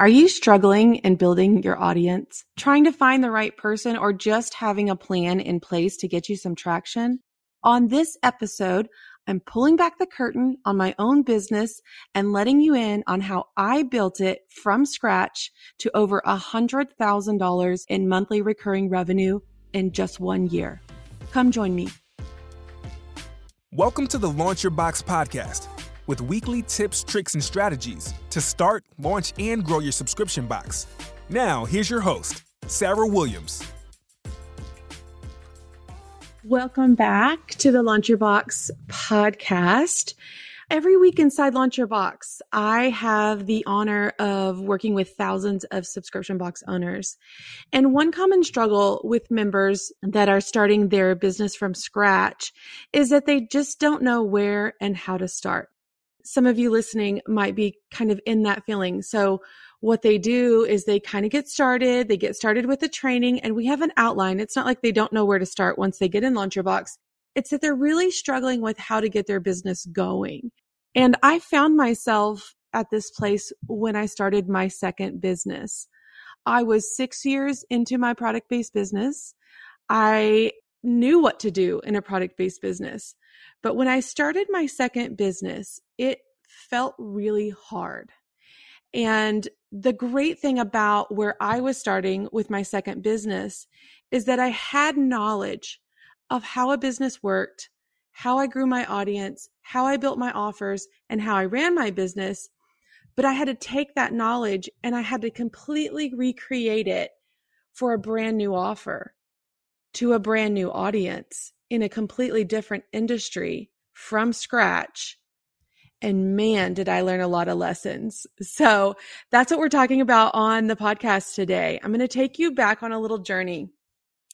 Are you struggling in building your audience, trying to find the right person, or just having a plan in place to get you some traction? On this episode, I'm pulling back the curtain on my own business and letting you in on how I built it from scratch to over $100,000 in monthly recurring revenue in just one year. Come join me. Welcome to the Launch Your Box podcast with weekly tips, tricks, and strategies to start, launch, and grow your subscription box. Now, here's your host, Sarah Williams. Welcome back to the Launch Your Box podcast. Every week inside Launch Your Box, I have the honor of working with thousands of subscription box owners. And one common struggle with members that are starting their business from scratch is that they just don't know where and how to start some of you listening might be kind of in that feeling. So what they do is they kind of get started. They get started with the training and we have an outline. It's not like they don't know where to start once they get in Launch Your Box. It's that they're really struggling with how to get their business going. And I found myself at this place when I started my second business. I was six years into my product based business. I knew what to do in a product based business. But when I started my second business, it felt really hard. And the great thing about where I was starting with my second business is that I had knowledge of how a business worked, how I grew my audience, how I built my offers, and how I ran my business. But I had to take that knowledge and I had to completely recreate it for a brand new offer to a brand new audience in a completely different industry from scratch. And man, did I learn a lot of lessons. So that's what we're talking about on the podcast today. I'm going to take you back on a little journey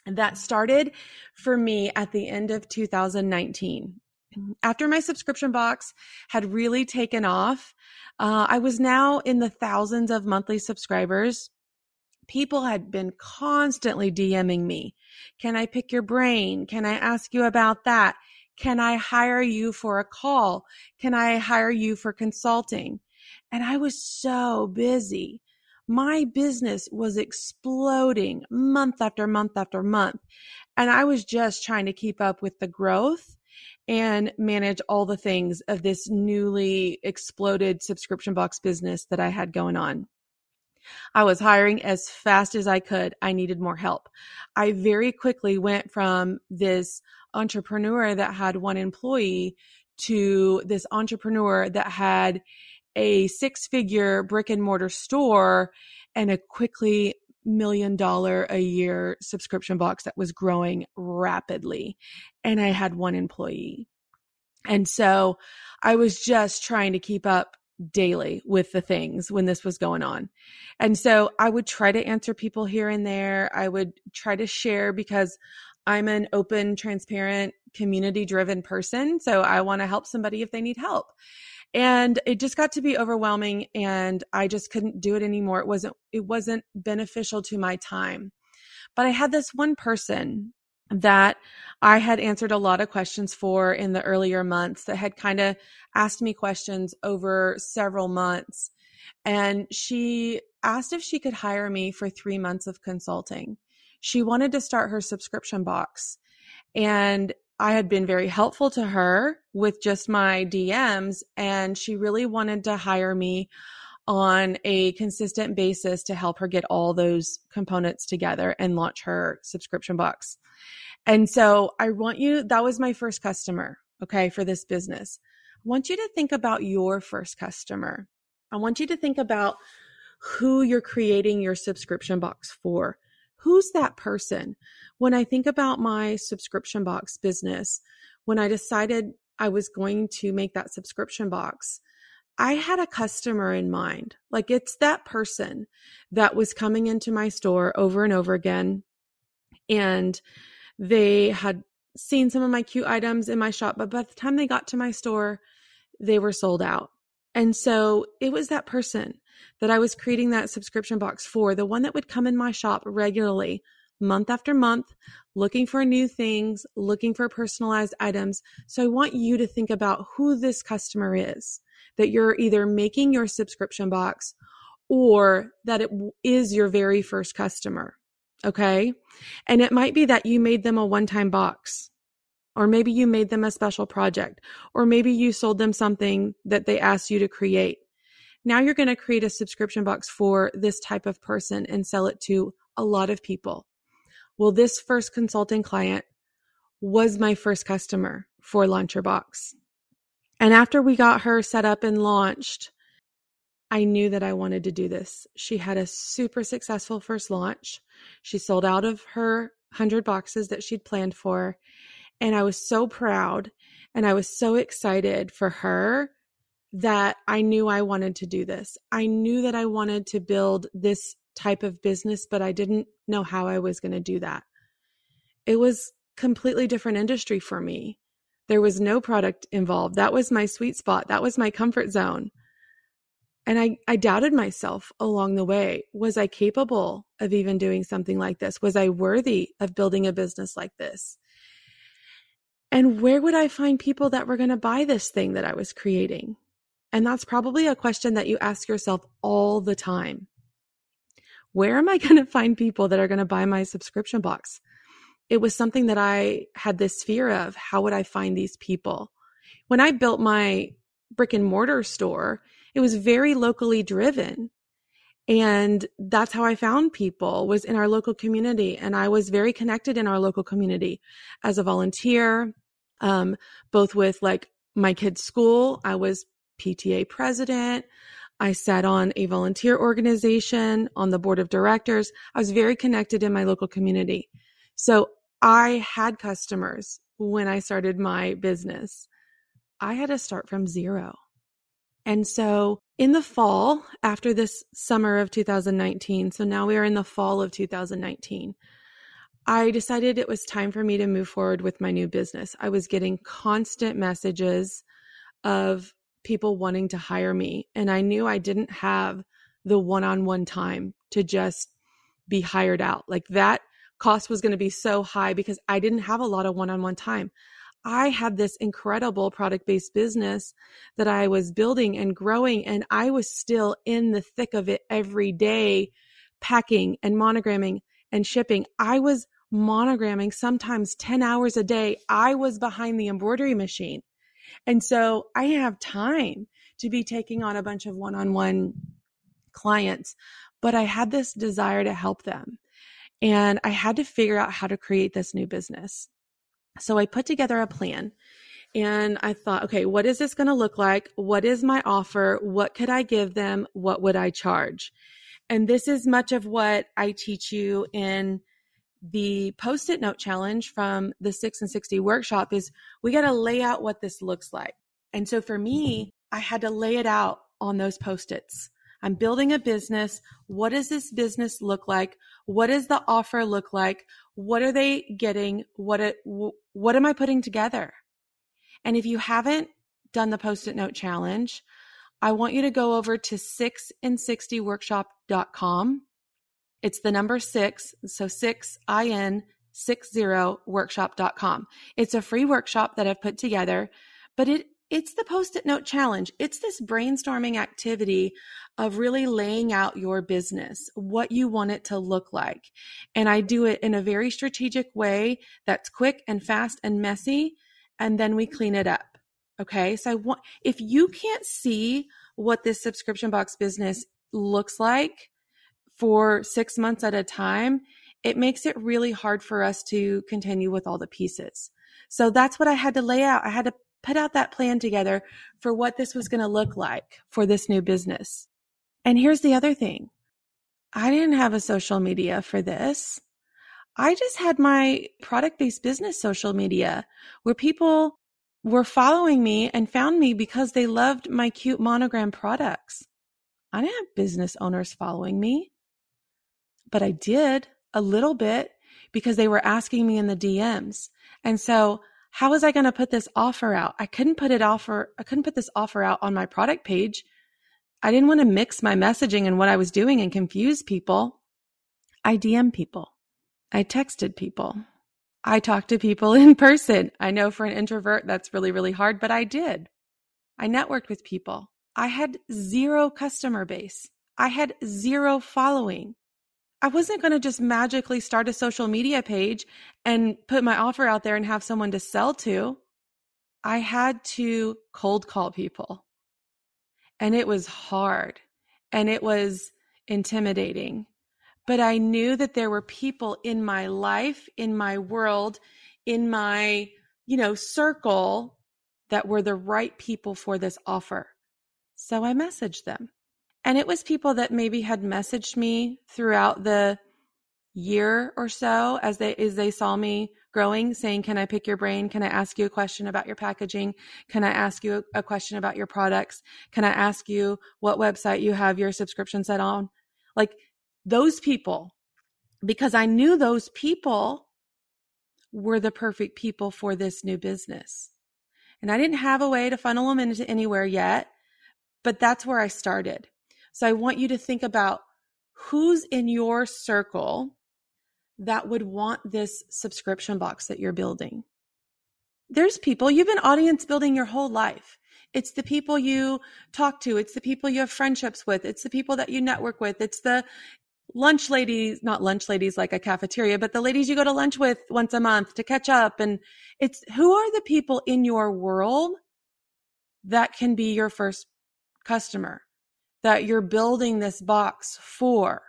that started for me at the end of 2019. After my subscription box had really taken off, uh, I was now in the thousands of monthly subscribers people had been constantly DMing me. Can I pick your brain? Can I ask you about that? Can I hire you for a call? Can I hire you for consulting? And I was so busy. My business was exploding month after month after month. And I was just trying to keep up with the growth and manage all the things of this newly exploded subscription box business that I had going on. I was hiring as fast as I could. I needed more help. I very quickly went from this entrepreneur that had one employee to this entrepreneur that had a six figure brick and mortar store and a quickly million dollar a year subscription box that was growing rapidly. And I had one employee. And so I was just trying to keep up daily with the things when this was going on. And so I would try to answer people here and there. I would try to share because I'm an open, transparent, community driven person. So I want to help somebody if they need help. And it just got to be overwhelming and I just couldn't do it anymore. It wasn't, it wasn't beneficial to my time. But I had this one person that I had answered a lot of questions for in the earlier months that had kind of asked me questions over several months. And she asked if she could hire me for three months of consulting. She wanted to start her subscription box. And I had been very helpful to her with just my DMs, and she really wanted to hire me on a consistent basis to help her get all those components together and launch her subscription box. And so I want you, that was my first customer, okay, for this business. I want you to think about your first customer. I want you to think about who you're creating your subscription box for. Who's that person? When I think about my subscription box business, when I decided I was going to make that subscription box, I had a customer in mind. Like it's that person that was coming into my store over and over again. And they had seen some of my cute items in my shop, but by the time they got to my store, they were sold out. And so it was that person that I was creating that subscription box for, the one that would come in my shop regularly, month after month, looking for new things, looking for personalized items. So I want you to think about who this customer is that you're either making your subscription box or that it is your very first customer. Okay. And it might be that you made them a one time box, or maybe you made them a special project, or maybe you sold them something that they asked you to create. Now you're going to create a subscription box for this type of person and sell it to a lot of people. Well, this first consulting client was my first customer for Launch Your Box. And after we got her set up and launched, I knew that I wanted to do this. She had a super successful first launch. She sold out of her 100 boxes that she'd planned for. And I was so proud and I was so excited for her that I knew I wanted to do this. I knew that I wanted to build this type of business, but I didn't know how I was going to do that. It was completely different industry for me. There was no product involved. That was my sweet spot. That was my comfort zone. And I, I doubted myself along the way. Was I capable of even doing something like this? Was I worthy of building a business like this? And where would I find people that were going to buy this thing that I was creating? And that's probably a question that you ask yourself all the time. Where am I going to find people that are going to buy my subscription box? it was something that I had this fear of. How would I find these people? When I built my brick and mortar store, it was very locally driven. And that's how I found people was in our local community. And I was very connected in our local community as a volunteer, um, both with like my kids' school. I was PTA president. I sat on a volunteer organization on the board of directors. I was very connected in my local community. So I had customers when I started my business. I had to start from zero. And so in the fall, after this summer of 2019, so now we are in the fall of 2019, I decided it was time for me to move forward with my new business. I was getting constant messages of people wanting to hire me, and I knew I didn't have the one on one time to just be hired out. Like that cost was going to be so high because I didn't have a lot of one on one time. I had this incredible product based business that I was building and growing, and I was still in the thick of it every day, packing and monogramming and shipping. I was monogramming sometimes 10 hours a day. I was behind the embroidery machine. And so I have time to be taking on a bunch of one on one clients, but I had this desire to help them. And I had to figure out how to create this new business. So I put together a plan and I thought, okay, what is this going to look like? What is my offer? What could I give them? What would I charge? And this is much of what I teach you in the post-it note challenge from the 6 and 60 workshop is we got to lay out what this looks like. And so for me, I had to lay it out on those post-its. I'm building a business. What does this business look like? What does the offer look like? What are they getting? What, it, what am I putting together? And if you haven't done the post it note challenge, I want you to go over to 6in60workshop.com. It's the number six, so six, I-N, six zero workshop.com. It's a free workshop that I've put together, but it it's the post it note challenge. It's this brainstorming activity of really laying out your business, what you want it to look like. And I do it in a very strategic way that's quick and fast and messy. And then we clean it up. Okay. So I want, if you can't see what this subscription box business looks like for six months at a time, it makes it really hard for us to continue with all the pieces. So that's what I had to lay out. I had to put out that plan together for what this was going to look like for this new business. And here's the other thing. I didn't have a social media for this. I just had my product based business social media where people were following me and found me because they loved my cute monogram products. I didn't have business owners following me, but I did a little bit because they were asking me in the DMs. And so how was I going to put this offer out? I couldn't put it offer. I couldn't put this offer out on my product page. I didn't want to mix my messaging and what I was doing and confuse people. I DM people. I texted people. I talked to people in person. I know for an introvert that's really, really hard, but I did. I networked with people. I had zero customer base. I had zero following. I wasn't going to just magically start a social media page and put my offer out there and have someone to sell to. I had to cold call people. And it was hard and it was intimidating. But I knew that there were people in my life, in my world, in my, you know, circle that were the right people for this offer. So I messaged them. And it was people that maybe had messaged me throughout the year or so as they as they saw me growing saying can i pick your brain? Can i ask you a question about your packaging? Can i ask you a, question about your products? Can i ask you what website you have your subscription set on? Like those people because i knew those people were the perfect people for this new business. And i didn't have a way to funnel them into anywhere yet but that's where i started. So i want you to think about who's in your circle that would want this subscription box that you're building. There's people, you've been audience building your whole life. It's the people you talk to. It's the people you have friendships with. It's the people that you network with. It's the lunch ladies, not lunch ladies like a cafeteria, but the ladies you go to lunch with once a month to catch up. And it's who are the people in your world that can be your first customer that you're building this box for?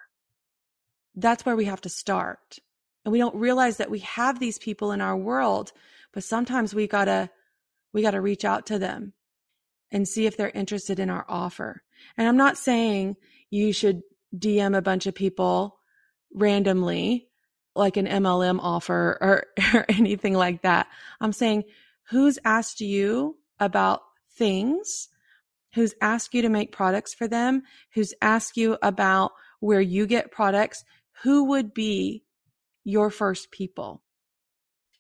That's where we have to start. And we don't realize that we have these people in our world, but sometimes we gotta, we gotta reach out to them and see if they're interested in our offer. And I'm not saying you should DM a bunch of people randomly, like an MLM offer or, or anything like that. I'm saying who's asked you about things, who's asked you to make products for them, who's asked you about where you get products, who would be your first people?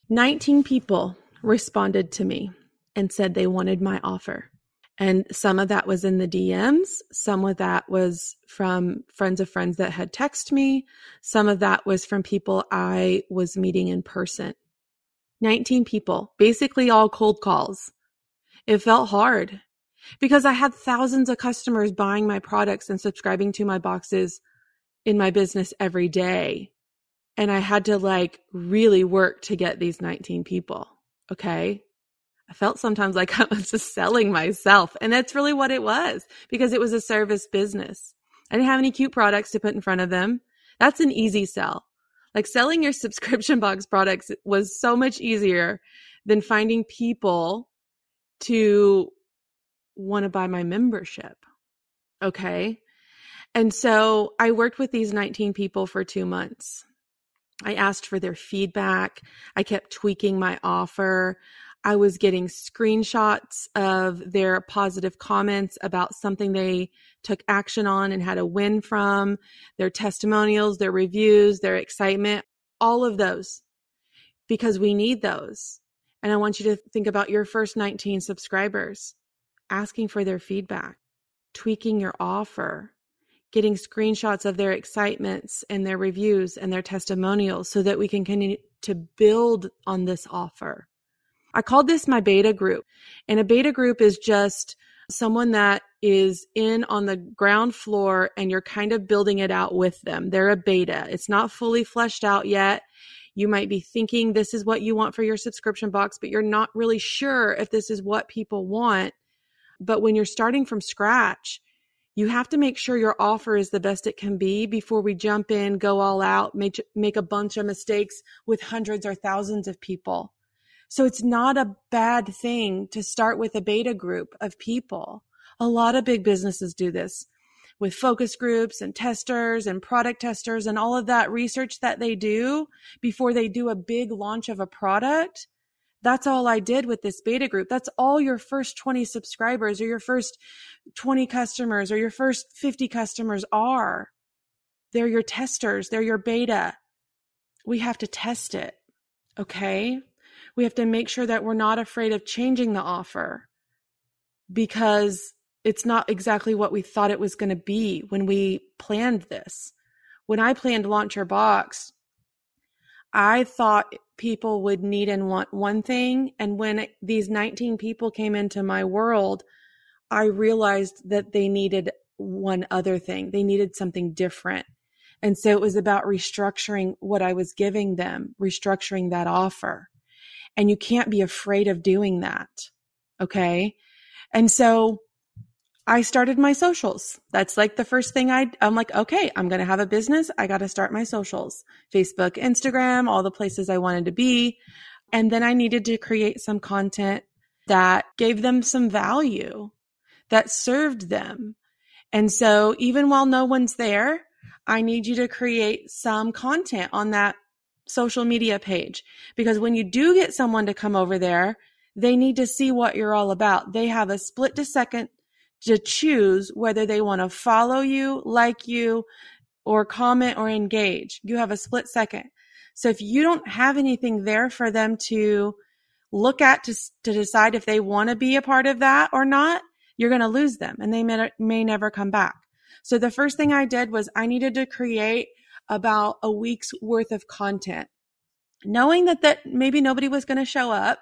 19 people responded to me and said they wanted my offer. And some of that was in the DMs. Some of that was from friends of friends that had texted me. Some of that was from people I was meeting in person. 19 people, basically all cold calls. It felt hard because I had thousands of customers buying my products and subscribing to my boxes in my business every day. And I had to like really work to get these 19 people. Okay. I felt sometimes like I was just selling myself. And that's really what it was because it was a service business. I didn't have any cute products to put in front of them. That's an easy sell. Like selling your subscription box products was so much easier than finding people to want to buy my membership. Okay. And so I worked with these 19 people for two months. I asked for their feedback. I kept tweaking my offer. I was getting screenshots of their positive comments about something they took action on and had a win from, their testimonials, their reviews, their excitement, all of those, because we need those. And I want you to think about your first 19 subscribers, asking for their feedback, tweaking your offer, getting screenshots of their excitements and their reviews and their testimonials so that we can continue to build on this offer. I called this my beta group. And a beta group is just someone that is in on the ground floor and you're kind of building it out with them. They're a beta. It's not fully fleshed out yet. You might be thinking this is what you want for your subscription box, but you're not really sure if this is what people want. But when you're starting from scratch, you have to make sure your offer is the best it can be before we jump in, go all out, make, make a bunch of mistakes with hundreds or thousands of people. So it's not a bad thing to start with a beta group of people. A lot of big businesses do this with focus groups and testers and product testers and all of that research that they do before they do a big launch of a product that's all I did with this beta group. That's all your first 20 subscribers or your first 20 customers or your first 50 customers are. They're your testers, they're your beta. We have to test it. Okay. We have to make sure that we're not afraid of changing the offer because it's not exactly what we thought it was going to be when we planned this. When I planned Launch Your Box, I thought people would need and want one thing. And when these 19 people came into my world, I realized that they needed one other thing. They needed something different. And so it was about restructuring what I was giving them, restructuring that offer. And you can't be afraid of doing that. Okay. And so I started my socials. That's like the first thing I, I'm like, okay, I'm going to have a business. I got to start my socials, Facebook, Instagram, all the places I wanted to be. And then I needed to create some content that gave them some value that served them. And so even while no one's there, I need you to create some content on that social media page because when you do get someone to come over there, they need to see what you're all about. They have a split to second to choose whether they want to follow you, like you, or comment or engage. You have a split second. So if you don't have anything there for them to look at to, to decide if they want to be a part of that or not, you're going to lose them and they may, may never come back. So the first thing I did was I needed to create about a week's worth of content. Knowing that that maybe nobody was going to show up,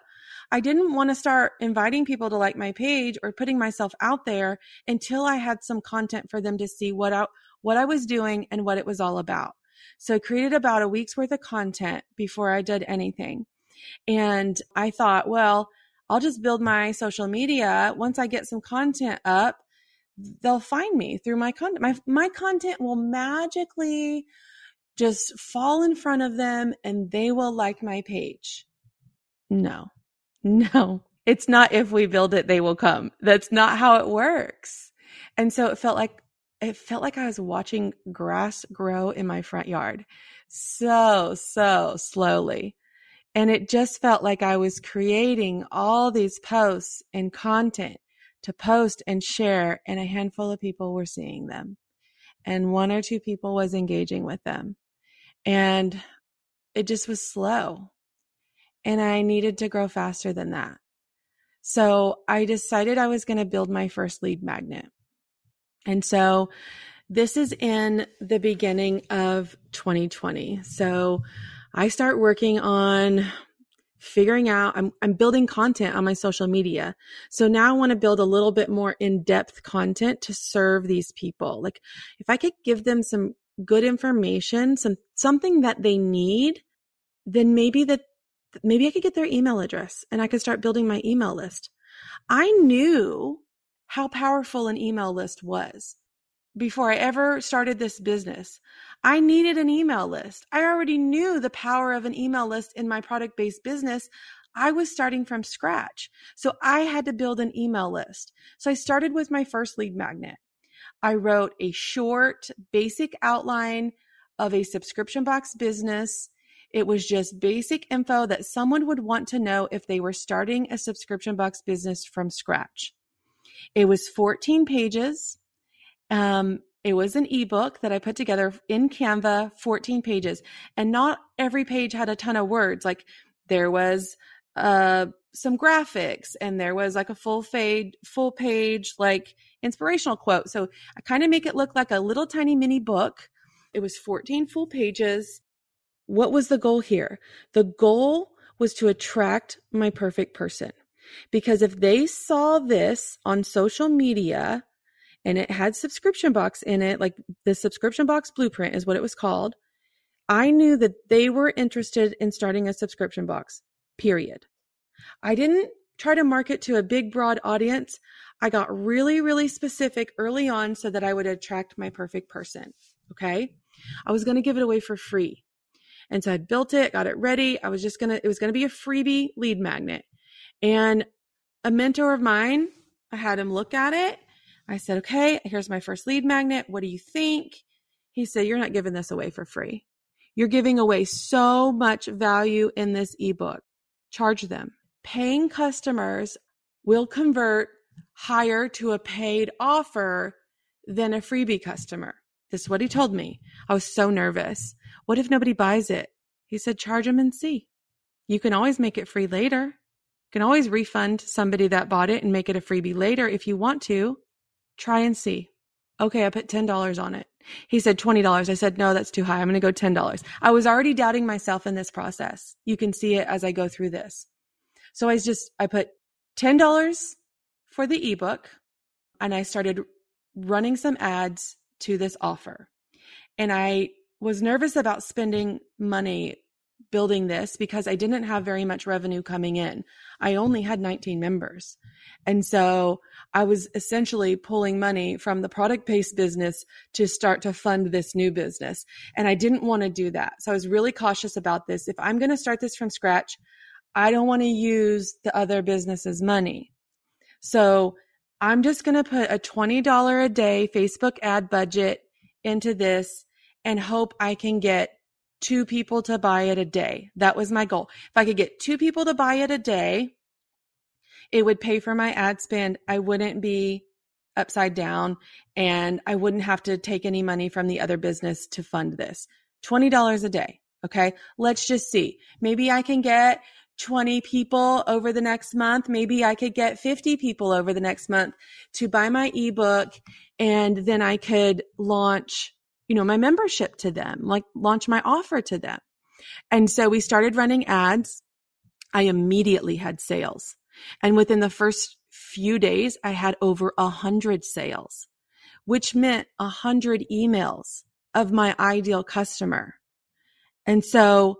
I didn't want to start inviting people to like my page or putting myself out there until I had some content for them to see what I, what I was doing and what it was all about. So I created about a week's worth of content before I did anything. And I thought, well, I'll just build my social media. Once I get some content up, they'll find me through my content. My, my content will magically just fall in front of them and they will like my page. No, no, it's not if we build it, they will come. That's not how it works. And so it felt like, it felt like I was watching grass grow in my front yard so, so slowly. And it just felt like I was creating all these posts and content to post and share, and a handful of people were seeing them. And one or two people was engaging with them. And it just was slow and I needed to grow faster than that. So I decided I was going to build my first lead magnet. And so this is in the beginning of 2020. So I start working on figuring out I'm I'm building content on my social media. So now I want to build a little bit more in-depth content to serve these people. Like if I could give them some good information, some something that they need, then maybe that maybe I could get their email address and I could start building my email list. I knew how powerful an email list was before I ever started this business. I needed an email list. I already knew the power of an email list in my product based business. I was starting from scratch. So I had to build an email list. So I started with my first lead magnet. I wrote a short, basic outline of a subscription box business it was just basic info that someone would want to know if they were starting a subscription box business from scratch. It was 14 pages. Um, it was an ebook that I put together in Canva, 14 pages. And not every page had a ton of words. Like there was uh, some graphics and there was like a full page, full page, like inspirational quote. So I kind of make it look like a little tiny mini book. It was 14 full pages. What was the goal here? The goal was to attract my perfect person. Because if they saw this on social media and it had subscription box in it, like the subscription box blueprint is what it was called, I knew that they were interested in starting a subscription box, period. I didn't try to market to a big, broad audience. I got really, really specific early on so that I would attract my perfect person. Okay. I was going to give it away for free. And so I built it, got it ready. I was just going to, it was going to be a freebie lead magnet. And a mentor of mine, I had him look at it. I said, okay, here's my first lead magnet. What do you think? He said, you're not giving this away for free. You're giving away so much value in this ebook. Charge them. Paying customers will convert higher to a paid offer than a freebie customer. This is what he told me. I was so nervous. What if nobody buys it? He said, charge them and see. You can always make it free later. You can always refund somebody that bought it and make it a freebie later if you want to. Try and see. Okay, I put $10 on it. He said $20. I said, no, that's too high. I'm going to go $10. I was already doubting myself in this process. You can see it as I go through this. So I just, I put $10 for the ebook and I started running some ads to this offer. And I was nervous about spending money building this because I didn't have very much revenue coming in. I only had 19 members. And so I was essentially pulling money from the product based business to start to fund this new business. And I didn't want to do that. So I was really cautious about this. If I'm going to start this from scratch, I don't want to use the other business's money. So I'm just going to put a $20 a day Facebook ad budget into this and hope I can get two people to buy it a day. That was my goal. If I could get two people to buy it a day, it would pay for my ad spend. I wouldn't be upside down and I wouldn't have to take any money from the other business to fund this. $20 a day. Okay. Let's just see. Maybe I can get 20 people over the next month. Maybe I could get 50 people over the next month to buy my ebook and then I could launch, you know, my membership to them, like launch my offer to them. And so we started running ads. I immediately had sales. And within the first few days, I had over a hundred sales, which meant a hundred emails of my ideal customer. And so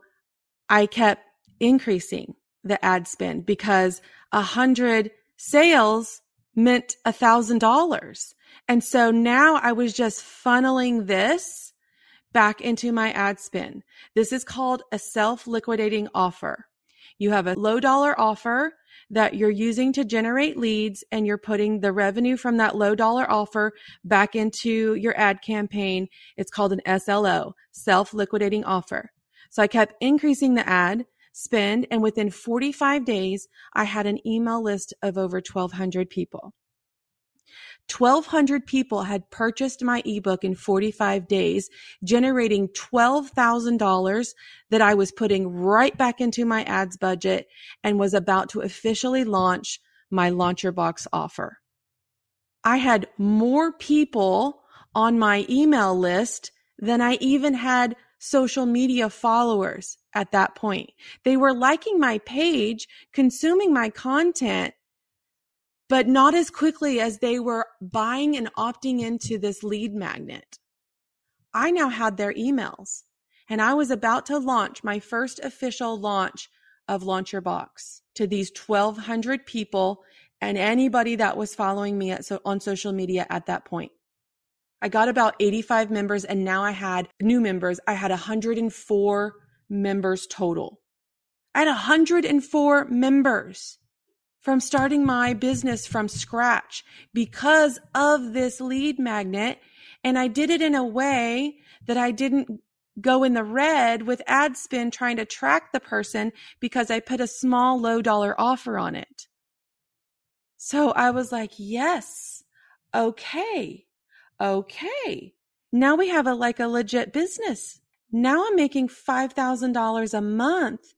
I kept increasing the ad spend because a hundred sales meant a thousand dollars. And so now I was just funneling this back into my ad spend. This is called a self liquidating offer. You have a low dollar offer that you're using to generate leads and you're putting the revenue from that low dollar offer back into your ad campaign. It's called an SLO, self liquidating offer. So I kept increasing the ad spend. And within 45 days, I had an email list of over 1200 people. 1200 people had purchased my ebook in 45 days, generating $12,000 that I was putting right back into my ads budget and was about to officially launch my Launch Your Box offer. I had more people on my email list than I even had social media followers at that point. They were liking my page, consuming my content, but not as quickly as they were buying and opting into this lead magnet. I now had their emails and I was about to launch my first official launch of Launch Your Box to these 1200 people and anybody that was following me at, so, on social media at that point. I got about 85 members and now I had new members. I had 104 members total. I had 104 members from starting my business from scratch because of this lead magnet. And I did it in a way that I didn't go in the red with ad spend trying to track the person because I put a small low dollar offer on it. So I was like, yes, okay, okay. Now we have a like a legit business. Now I'm making $5,000 a month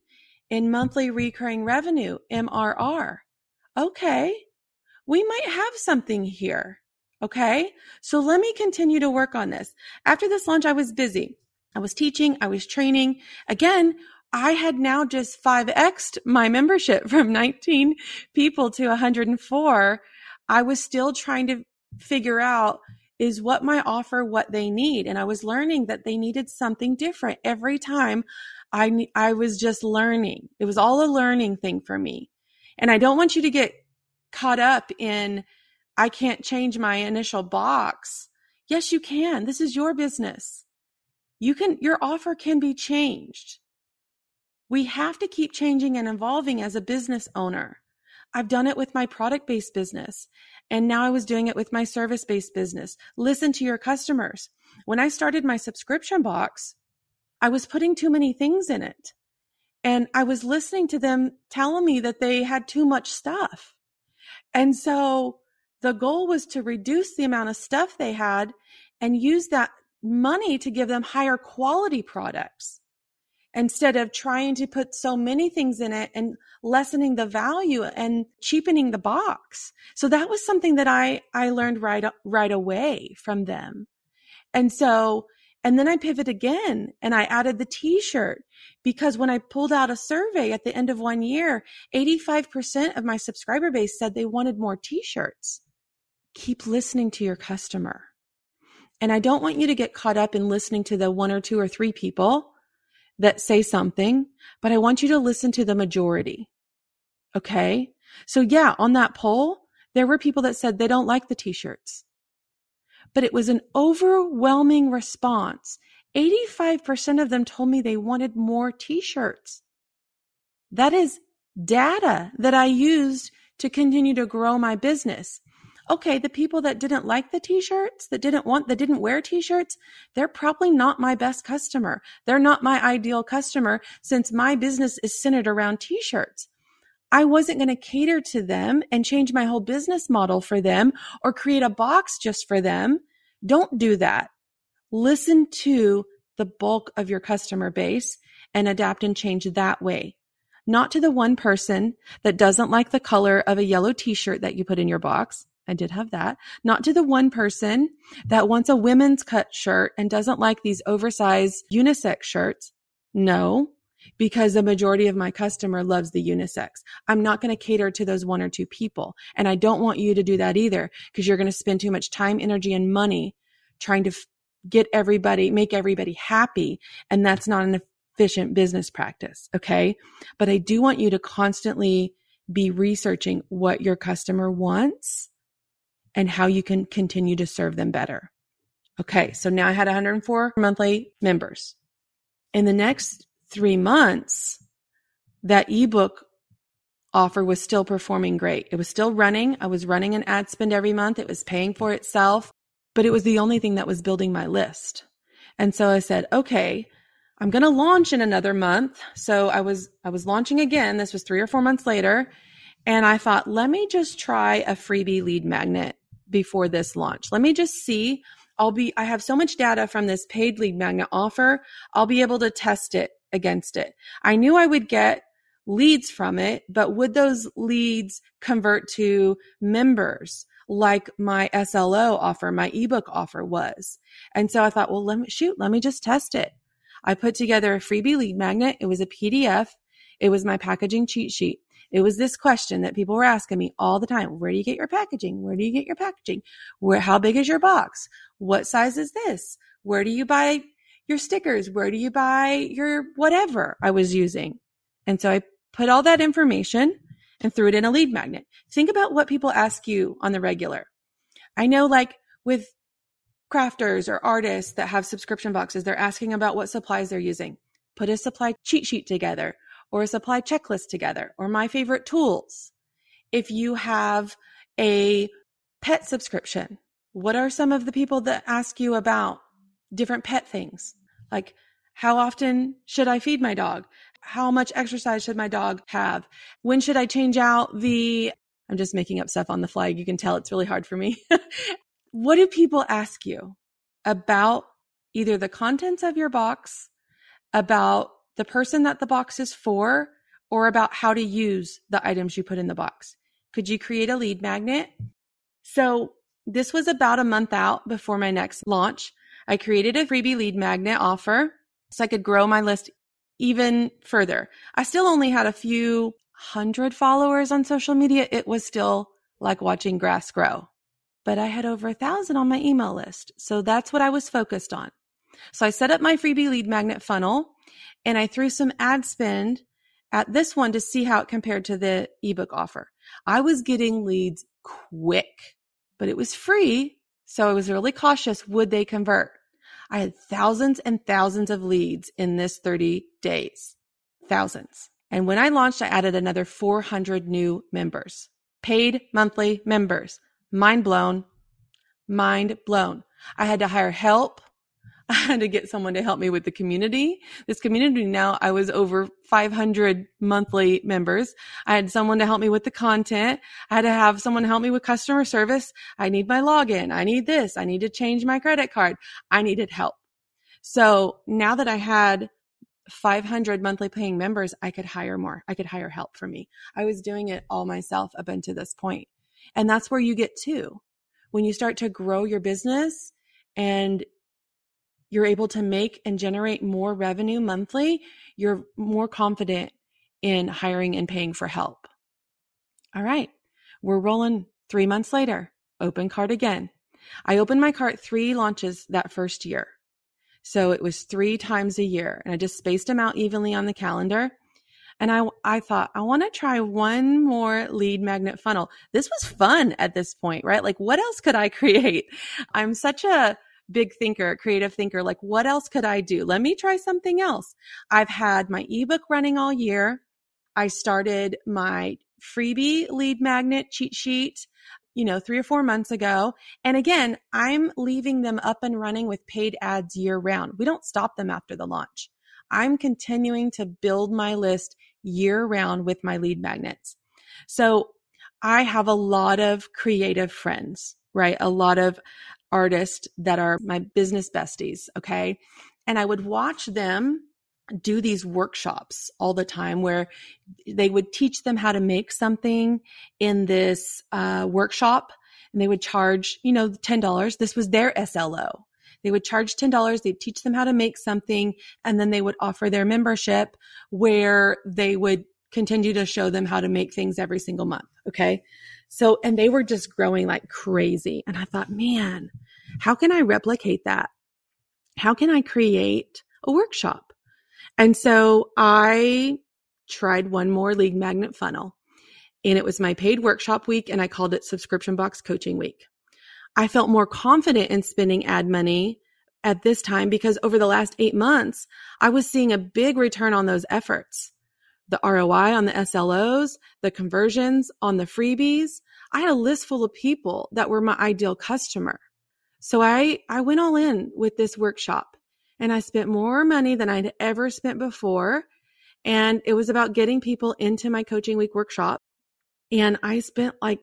in monthly recurring revenue, MRR. Okay. We might have something here. Okay. So let me continue to work on this. After this launch, I was busy. I was teaching. I was training. Again, I had now just 5x'd my membership from 19 people to 104. I was still trying to figure out is what my offer what they need. And i was learning that they needed something different every time i i was just learning. It was all a learning thing for me. And i don't want you to get caught up in i can't change my initial box. Yes you can. This is your business. You can your offer can be changed. We have to keep changing and evolving as a business owner. I've done it with my product based business. And now I was doing it with my service based business. Listen to your customers. When I started my subscription box, I was putting too many things in it. And I was listening to them telling me that they had too much stuff. And so the goal was to reduce the amount of stuff they had and use that money to give them higher quality products instead of trying to put so many things in it and lessening the value and cheapening the box. So that was something that I, I learned right, right away from them. And so, and then I pivot again and I added the t-shirt because when I pulled out a survey at the end of one year, 85% of my subscriber base said they wanted more t-shirts. keep listening to your customer. And I don't want you to get caught up in listening to the one or two or three people that say something, but I want you to listen to the majority. Okay. So yeah, on that poll, there were people that said they don't like the t-shirts, but it was an overwhelming response. 85% of them told me they wanted more t-shirts. That is data that I used to continue to grow my business okay, the people that didn't like the t-shirts, that didn't want, that didn't wear t-shirts, they're probably not my best customer. They're not my ideal customer since my business is centered around t-shirts. I wasn't going to cater to them and change my whole business model for them or create a box just for them. Don't do that. Listen to the bulk of your customer base and adapt and change that way. Not to the one person that doesn't like the color of a yellow t-shirt that you put in your box I did have that. Not to the one person that wants a women's cut shirt and doesn't like these oversized unisex shirts. No, because the majority of my customer loves the unisex. I'm not going to cater to those one or two people. And I don't want you to do that either because you're going to spend too much time, energy, and money trying to f- get everybody, make everybody happy. And that's not an efficient business practice. Okay. But I do want you to constantly be researching what your customer wants and how you can continue to serve them better. Okay, so now I had 104 monthly members. In the next three months, that ebook offer was still performing great. It was still running. I was running an ad spend every month. It was paying for itself, but it was the only thing that was building my list. And so I said, okay, I'm going to launch in another month. So I was, I was launching again. This was three or four months later. And I thought, let me just try a freebie lead magnet before this launch. Let me just see. I'll be, I have so much data from this paid lead magnet offer. I'll be able to test it against it. I knew I would get leads from it, but would those leads convert to members like my SLO offer, my ebook offer was? And so I thought, well, let me shoot, let me just test it. I put together a freebie lead magnet. It was a PDF. It was my packaging cheat sheet. It was this question that people were asking me all the time. Where do you get your packaging? Where do you get your packaging? Where, how big is your box? What size is this? Where do you buy your stickers? Where do you buy your whatever I was using? And so I put all that information and threw it in a lead magnet. Think about what people ask you on the regular. I know like with crafters or artists that have subscription boxes, they're asking about what supplies they're using. Put a supply cheat sheet together or a supply checklist together or my favorite tools. If you have a pet subscription, what are some of the people that ask you about different pet things? Like, how often should I feed my dog? How much exercise should my dog have? When should I change out the, I'm just making up stuff on the fly. You can tell it's really hard for me. what do people ask you about either the contents of your box, about the person that the box is for or about how to use the items you put in the box. Could you create a lead magnet? So this was about a month out before my next launch. I created a freebie lead magnet offer so I could grow my list even further. I still only had a few hundred followers on social media. It was still like watching grass grow, but I had over a thousand on my email list. So that's what I was focused on. So I set up my freebie lead magnet funnel and I threw some ad spend at this one to see how it compared to the ebook offer. I was getting leads quick, but it was free. So I was really cautious. Would they convert? I had thousands and thousands of leads in this 30 days. Thousands. And when I launched, I added another 400 new members, paid monthly members. Mind blown. Mind blown. I had to hire help. I had to get someone to help me with the community. This community now, I was over 500 monthly members. I had someone to help me with the content. I had to have someone help me with customer service. I need my login. I need this. I need to change my credit card. I needed help. So now that I had 500 monthly paying members, I could hire more. I could hire help for me. I was doing it all myself up until this point. And that's where you get to. When you start to grow your business and you're able to make and generate more revenue monthly, you're more confident in hiring and paying for help. All right. We're rolling three months later. open cart again. I opened my cart three launches that first year. So it was three times a year and I just spaced them out evenly on the calendar. And I, I thought, I want to try one more lead magnet funnel. This was fun at this point, right? Like, what else could I create? I'm such a big thinker, creative thinker. Like, what else could I do? Let me try something else. I've had my ebook running all year. I started my freebie lead magnet cheat sheet you know, three or four months ago. And again, I'm leaving them up and running with paid ads year round. We don't stop them after the launch. I'm continuing to build my list year round with my lead magnets. So I have a lot of creative friends, right? A lot of artists that are my business besties. Okay. And I would watch them do these workshops all the time where they would teach them how to make something in this uh, workshop and they would charge, you know, $10. This was their SLO. They would charge $10. They'd teach them how to make something and then they would offer their membership where they would continue to show them how to make things every single month. Okay. So, and they were just growing like crazy. And I thought, man, how can I replicate that? How can I create a workshop? And so I tried one more lead magnet funnel and it was my paid workshop week and I called it subscription box coaching week. I felt more confident in spending ad money at this time because over the last eight months, I was seeing a big return on those efforts. The ROI on the SLOs, the conversions on the freebies. I had a list full of people that were my ideal customer. So I, I went all in with this workshop and I spent more money than I'd ever spent before. And it was about getting people into my coaching week workshop. And I spent like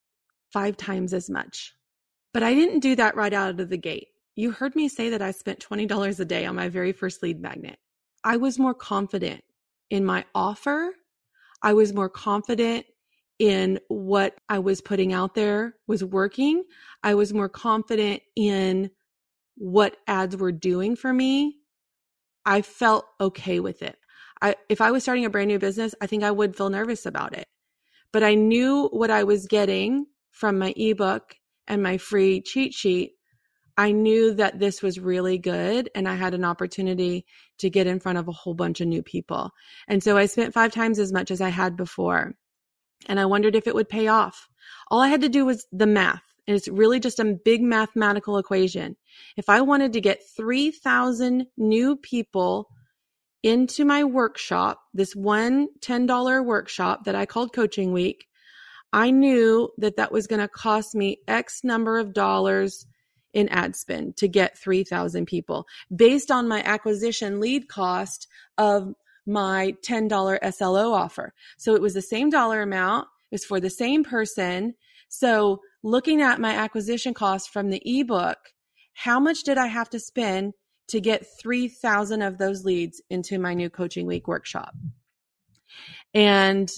five times as much. But I didn't do that right out of the gate. You heard me say that I spent $20 a day on my very first lead magnet. I was more confident in my offer. I was more confident in what I was putting out there was working. I was more confident in what ads were doing for me I felt okay with it. I, if I was starting a brand new business, I think I would feel nervous about it. But I knew what I was getting from my ebook and my free cheat sheet. I knew that this was really good and I had an opportunity to get in front of a whole bunch of new people. And so I spent five times as much as I had before. And I wondered if it would pay off. All I had to do was the math. And it's really just a big mathematical equation. If I wanted to get 3,000 new people into my workshop, this one $10 workshop that I called Coaching Week, I knew that that was going to cost me X number of dollars in ad spend to get 3,000 people based on my acquisition lead cost of my $10 SLO offer. So it was the same dollar amount. Was for the same person. So looking at my acquisition cost from the ebook, how much did I have to spend to get 3,000 of those leads into my new coaching week workshop? And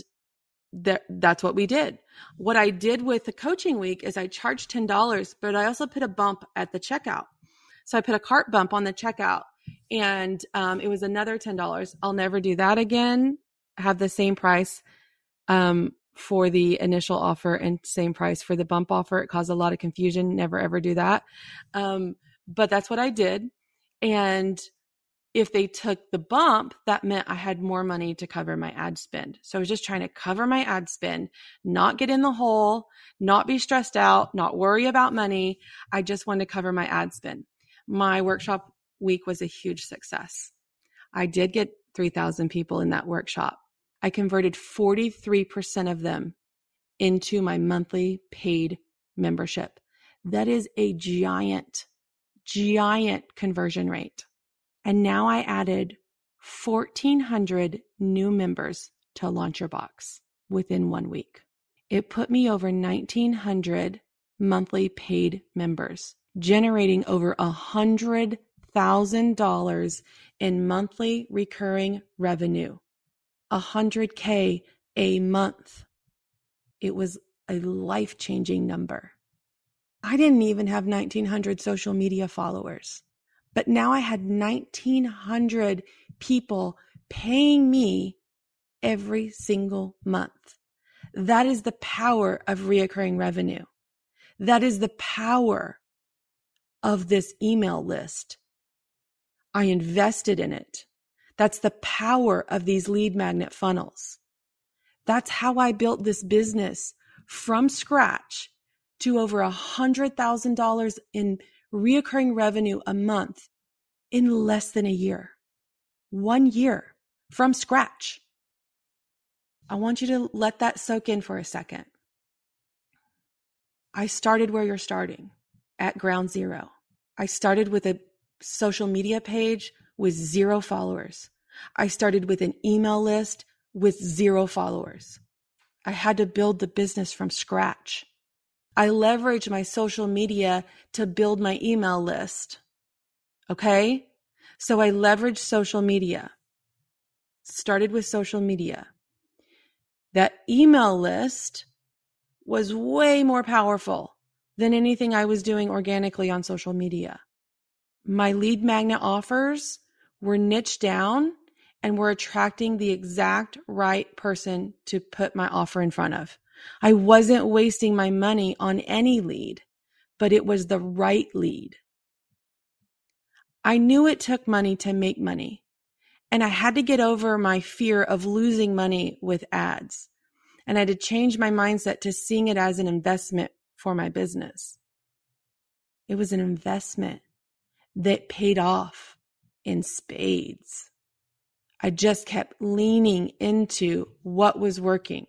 that, that's what we did. What I did with the coaching week is I charged $10, but I also put a bump at the checkout. So I put a cart bump on the checkout and um, it was another $10. I'll never do that again. Have the same price. Um, for the initial offer and same price for the bump offer. It caused a lot of confusion. Never ever do that. Um, but that's what I did. And if they took the bump, that meant I had more money to cover my ad spend. So I was just trying to cover my ad spend, not get in the hole, not be stressed out, not worry about money. I just wanted to cover my ad spend. My workshop week was a huge success. I did get 3,000 people in that workshop. I converted 43% of them into my monthly paid membership. That is a giant, giant conversion rate. And now I added 1,400 new members to Launch Your Box within one week. It put me over 1,900 monthly paid members, generating over $100,000 in monthly recurring revenue. 100K a month. It was a life changing number. I didn't even have 1900 social media followers, but now I had 1900 people paying me every single month. That is the power of reoccurring revenue. That is the power of this email list. I invested in it. That's the power of these lead magnet funnels. That's how I built this business from scratch to over a hundred thousand dollars in reoccurring revenue a month in less than a year. One year from scratch. I want you to let that soak in for a second. I started where you're starting at ground zero. I started with a social media page with zero followers. I started with an email list with zero followers. I had to build the business from scratch. I leveraged my social media to build my email list. Okay. So I leveraged social media, started with social media. That email list was way more powerful than anything I was doing organically on social media. My lead magnet offers were niched down and were attracting the exact right person to put my offer in front of. I wasn't wasting my money on any lead, but it was the right lead. I knew it took money to make money, and I had to get over my fear of losing money with ads. And I had to change my mindset to seeing it as an investment for my business. It was an investment that paid off in spades. I just kept leaning into what was working.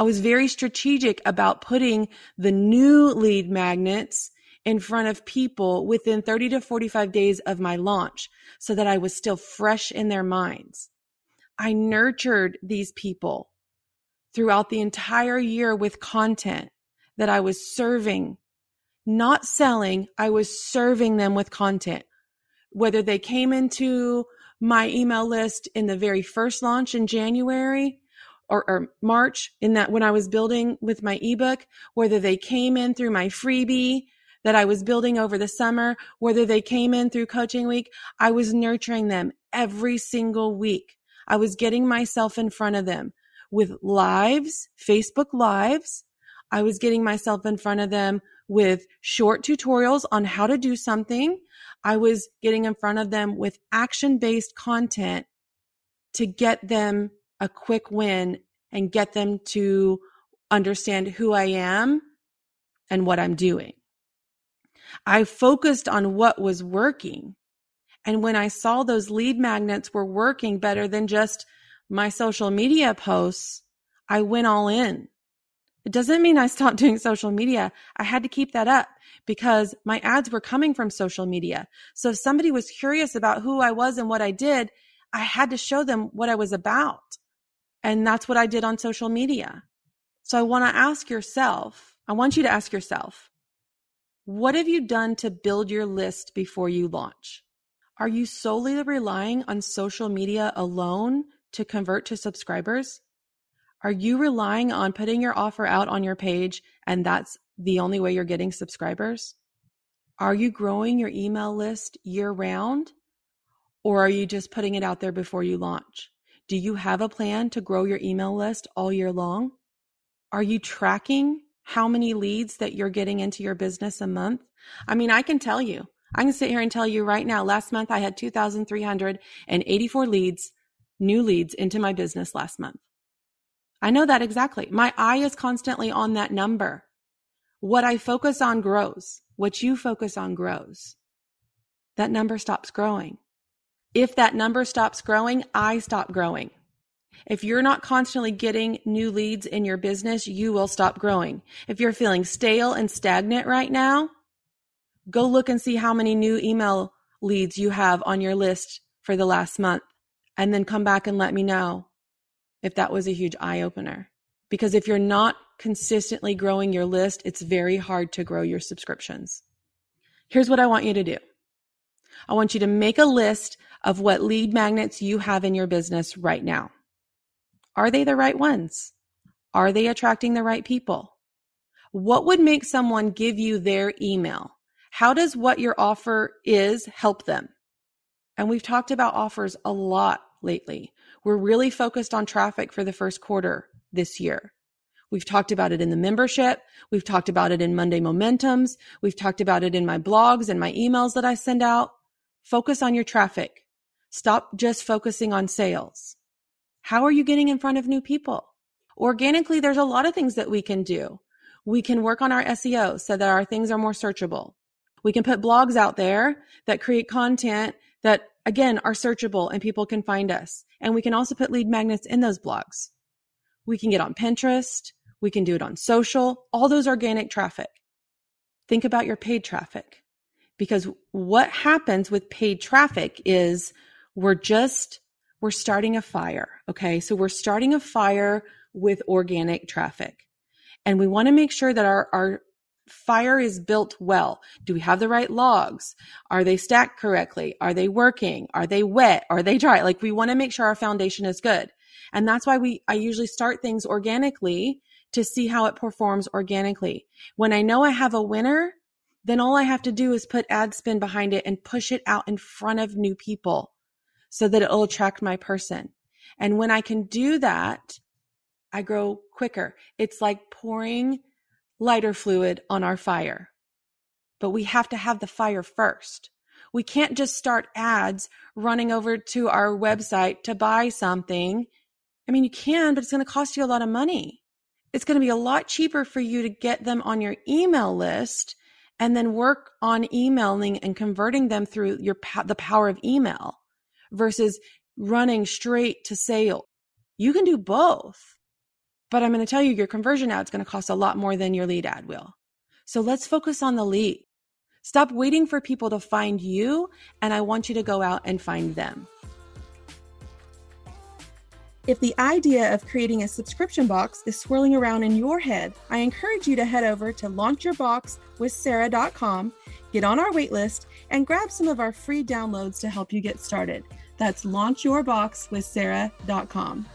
I was very strategic about putting the new lead magnets in front of people within 30 to 45 days of my launch so that I was still fresh in their minds. I nurtured these people throughout the entire year with content that I was serving, not selling. I was serving them with content, whether they came into my email list in the very first launch in January or, or, March in that when I was building with my ebook, whether they came in through my freebie that I was building over the summer, whether they came in through coaching week, I was nurturing them every single week. I was getting myself in front of them with lives, Facebook lives. I was getting myself in front of them with short tutorials on how to do something. I was getting in front of them with action based content to get them a quick win and get them to understand who I am and what I'm doing. I focused on what was working. And when I saw those lead magnets were working better than just my social media posts, I went all in. It doesn't mean I stopped doing social media. I had to keep that up because my ads were coming from social media. So if somebody was curious about who I was and what I did, I had to show them what I was about. And that's what I did on social media. So I want to ask yourself, I want you to ask yourself, what have you done to build your list before you launch? Are you solely relying on social media alone to convert to subscribers? Are you relying on putting your offer out on your page and that's the only way you're getting subscribers? Are you growing your email list year round? Or are you just putting it out there before you launch? Do you have a plan to grow your email list all year long? Are you tracking how many leads that you're getting into your business a month? I mean, I can tell you, I can sit here and tell you right now, last month I had 2,384 leads, new leads into my business last month. I know that exactly. My eye is constantly on that number. What I focus on grows. What you focus on grows. That number stops growing. If that number stops growing, I stop growing. If you're not constantly getting new leads in your business, you will stop growing. If you're feeling stale and stagnant right now, go look and see how many new email leads you have on your list for the last month and then come back and let me know if that was a huge eye opener. Because if you're not consistently growing your list, it's very hard to grow your subscriptions. Here's what I want you to do. I want you to make a list of what lead magnets you have in your business right now. Are they the right ones? Are they attracting the right people? What would make someone give you their email? How does what your offer is help them? And we've talked about offers a lot lately. We're really focused on traffic for the first quarter this year. We've talked about it in the membership. We've talked about it in Monday Momentums. We've talked about it in my blogs and my emails that I send out. Focus on your traffic. Stop just focusing on sales. How are you getting in front of new people? Organically, there's a lot of things that we can do. We can work on our SEO so that our things are more searchable. We can put blogs out there that create content that, again, are searchable and people can find us. And we can also put lead magnets in those blogs. We can get on Pinterest. We can do it on social, all those organic traffic. Think about your paid traffic because what happens with paid traffic is we're just, we're starting a fire. Okay. So we're starting a fire with organic traffic and we want to make sure that our, our fire is built well. Do we have the right logs? Are they stacked correctly? Are they working? Are they wet? Are they dry? Like we want to make sure our foundation is good. And that's why we, I usually start things organically to see how it performs organically. When I know I have a winner, then all I have to do is put ad spend behind it and push it out in front of new people so that it'll attract my person. And when I can do that, I grow quicker. It's like pouring lighter fluid on our fire. But we have to have the fire first. We can't just start ads running over to our website to buy something I mean, you can, but it's going to cost you a lot of money. It's going to be a lot cheaper for you to get them on your email list and then work on emailing and converting them through your the power of email versus running straight to sale. You can do both. But I'm going to tell you your conversion ad is going to cost a lot more than your lead ad will. So let's focus on the lead. Stop waiting for people to find you and I want you to go out and find them. If the idea of creating a subscription box is swirling around in your head, I encourage you to head over to launchyourboxwithsarah.com, get on our waitlist, and grab some of our free downloads to help you get started. That's launchyourboxwithsarah.com.